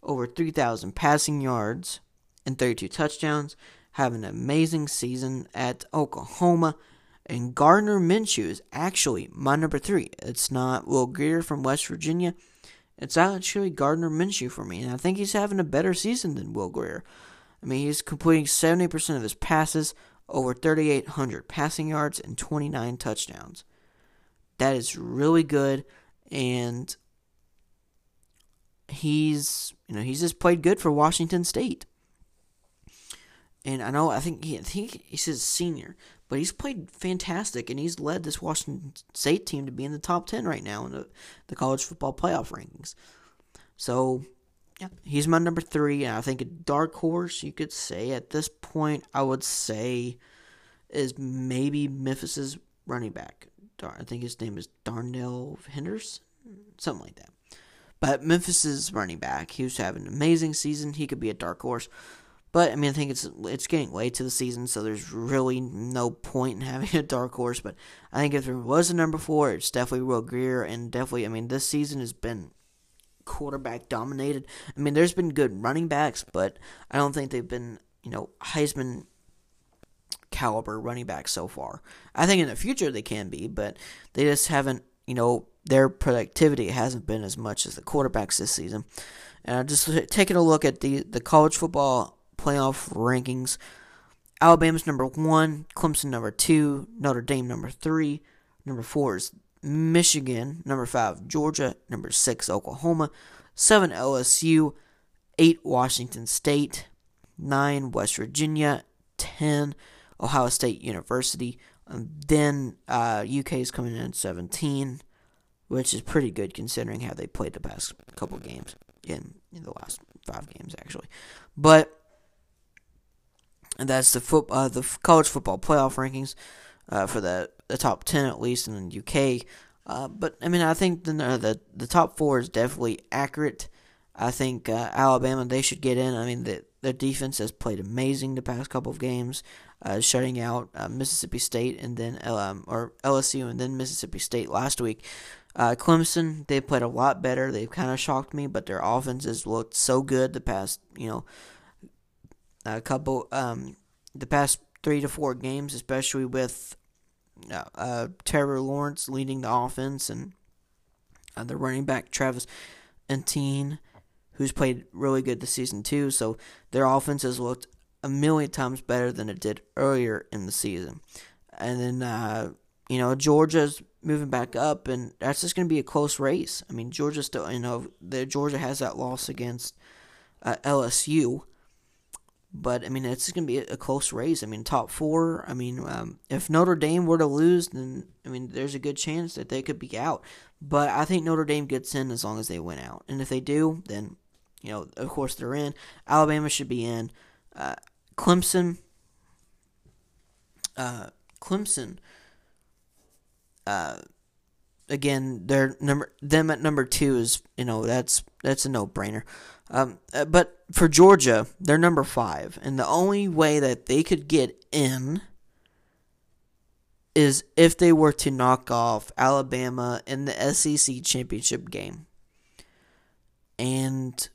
over 3,000 passing yards, and 32 touchdowns. Having an amazing season at Oklahoma. And Gardner Minshew is actually my number three. It's not Will Grier from West Virginia. it's actually Gardner Minshew for me, and I think he's having a better season than Will Grier. I mean, he's completing 70% of his passes, over 3,800 passing yards, and 29 touchdowns. That is really good, and he's you know he's just played good for Washington State. And I know I think he I think he's a senior, but he's played fantastic, and he's led this Washington State team to be in the top ten right now in the, the college football playoff rankings. So yeah, he's my number three, and I think a dark horse you could say at this point. I would say is maybe Memphis's running back. I think his name is Darrell Henderson, something like that. But Memphis's running back, he was having an amazing season. He could be a dark horse. But I mean, I think it's it's getting late to the season, so there's really no point in <laughs> having a dark horse. But I think if there was a number four, it's definitely Will Grier, and definitely, I mean, this season has been quarterback dominated. I mean, there's been good running backs, but I don't think they've been, you know, Heisman caliber running backs so far. I think in the future they can be, but they just haven't, you know, their productivity hasn't been as much as the quarterbacks this season. And I'm just taking a look at the, the college football playoff rankings. Alabama's number one, Clemson number two, Notre Dame number three, number four is Michigan, number five, Georgia, number six, Oklahoma, seven, LSU, eight, Washington State, nine, West Virginia, ten, Ohio State University. And then uh, UK is coming in at 17, which is pretty good considering how they played the past couple games in, in the last five games actually. But that's the foot uh, the college football playoff rankings uh, for the the top ten at least in the UK. Uh, but I mean, I think the, the the top four is definitely accurate. I think uh, Alabama they should get in. I mean, the their defense has played amazing the past couple of games, uh, shutting out uh, Mississippi State and then um, or LSU and then Mississippi State last week. Uh, Clemson they played a lot better. They've kind of shocked me, but their offense has looked so good the past you know a couple um, the past three to four games, especially with uh, uh, Trevor Lawrence leading the offense and uh, the running back Travis Etienne, who's played really good this season too. So their offense has looked a million times better than it did earlier in the season. And then uh, you know Georgia's moving back up, and that's just going to be a close race. I mean Georgia still, you know, the Georgia has that loss against uh, LSU but I mean, it's going to be a close race. I mean, top four. I mean, um, if Notre Dame were to lose, then I mean, there's a good chance that they could be out. But I think Notre Dame gets in as long as they win out, and if they do, then you know, of course, they're in. Alabama should be in. Uh, Clemson. Uh, Clemson. Uh, again, their number them at number two is you know that's that's a no brainer. Um, uh, but for Georgia, they're number five, and the only way that they could get in is if they were to knock off Alabama in the SEC championship game, and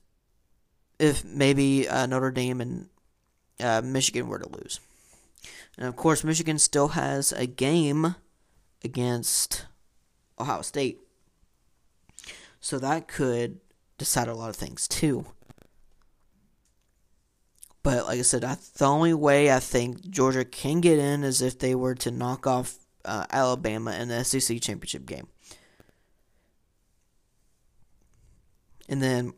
if maybe uh, Notre Dame and uh, Michigan were to lose. And of course, Michigan still has a game against Ohio State. So that could decide a lot of things too. But like I said, I, the only way I think Georgia can get in is if they were to knock off uh, Alabama in the SEC championship game. And then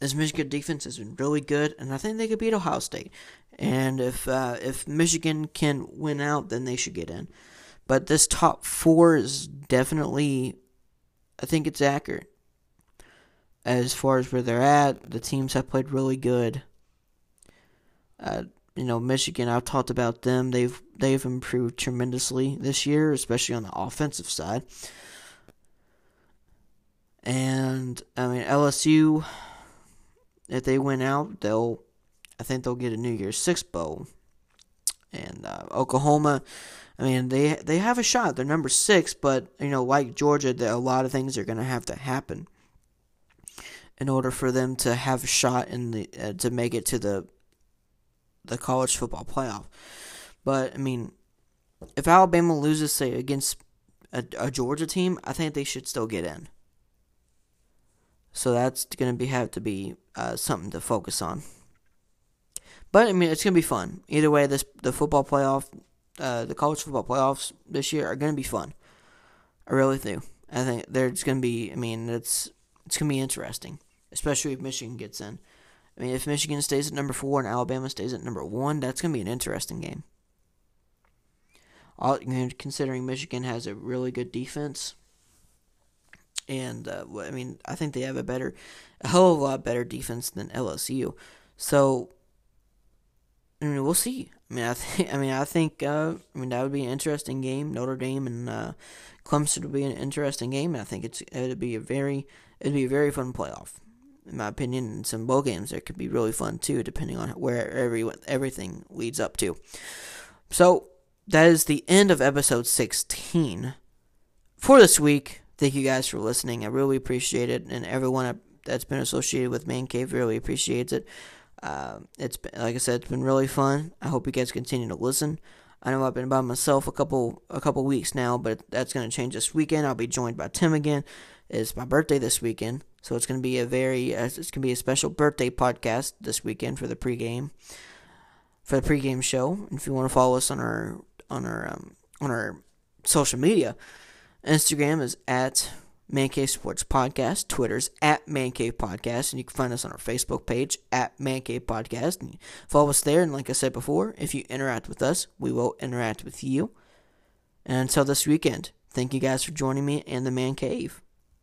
this Michigan defense has been really good, and I think they could beat Ohio State. And if uh, if Michigan can win out, then they should get in. But this top four is definitely, I think it's accurate as far as where they're at. The teams have played really good. Uh, you know, Michigan. I've talked about them. They've they've improved tremendously this year, especially on the offensive side. And I mean LSU, if they win out, they'll, I think they'll get a New Year's Six bowl. And uh, Oklahoma, I mean they they have a shot. They're number six, but you know, like Georgia, a lot of things are going to have to happen in order for them to have a shot in the uh, to make it to the the college football playoff. But I mean, if Alabama loses say against a, a Georgia team, I think they should still get in. So that's going to be have to be uh, something to focus on. But I mean, it's going to be fun. Either way, this the football playoff, uh, the college football playoffs this year are going to be fun. I really do. I think there's to be. I mean, it's it's going to be interesting, especially if Michigan gets in. I mean, if Michigan stays at number four and Alabama stays at number one, that's going to be an interesting game. All, considering Michigan has a really good defense, and uh, I mean, I think they have a better, a hell of a lot better defense than LSU. So, I mean, we'll see. I mean, I <laughs> think, I mean, I think, uh, I mean, that would be an interesting game. Notre Dame and uh, Clemson would be an interesting game, and I think it's it'd be a very, it'd be a very fun playoff in my opinion, and some bowl games that could be really fun too, depending on where every, everything leads up to. So that is the end of episode 16 for this week. Thank you guys for listening. I really appreciate it, and everyone that's been associated with Man Cave really appreciates it. Uh, it's been, like I said, it's been really fun. I hope you guys continue to listen. I know I've been by myself a couple a couple weeks now, but that's going to change this weekend. I'll be joined by Tim again. It's my birthday this weekend, so it's going to be a very uh, it's going to be a special birthday podcast this weekend for the pregame for the pregame show. If you want to follow us on our on our um, on our social media, Instagram is at Man Cave Sports Podcast. Twitter's at Man Cave Podcast, and you can find us on our Facebook page at Man Cave Podcast. And follow us there. And like I said before, if you interact with us, we will interact with you. And until this weekend, thank you guys for joining me in the Man Cave.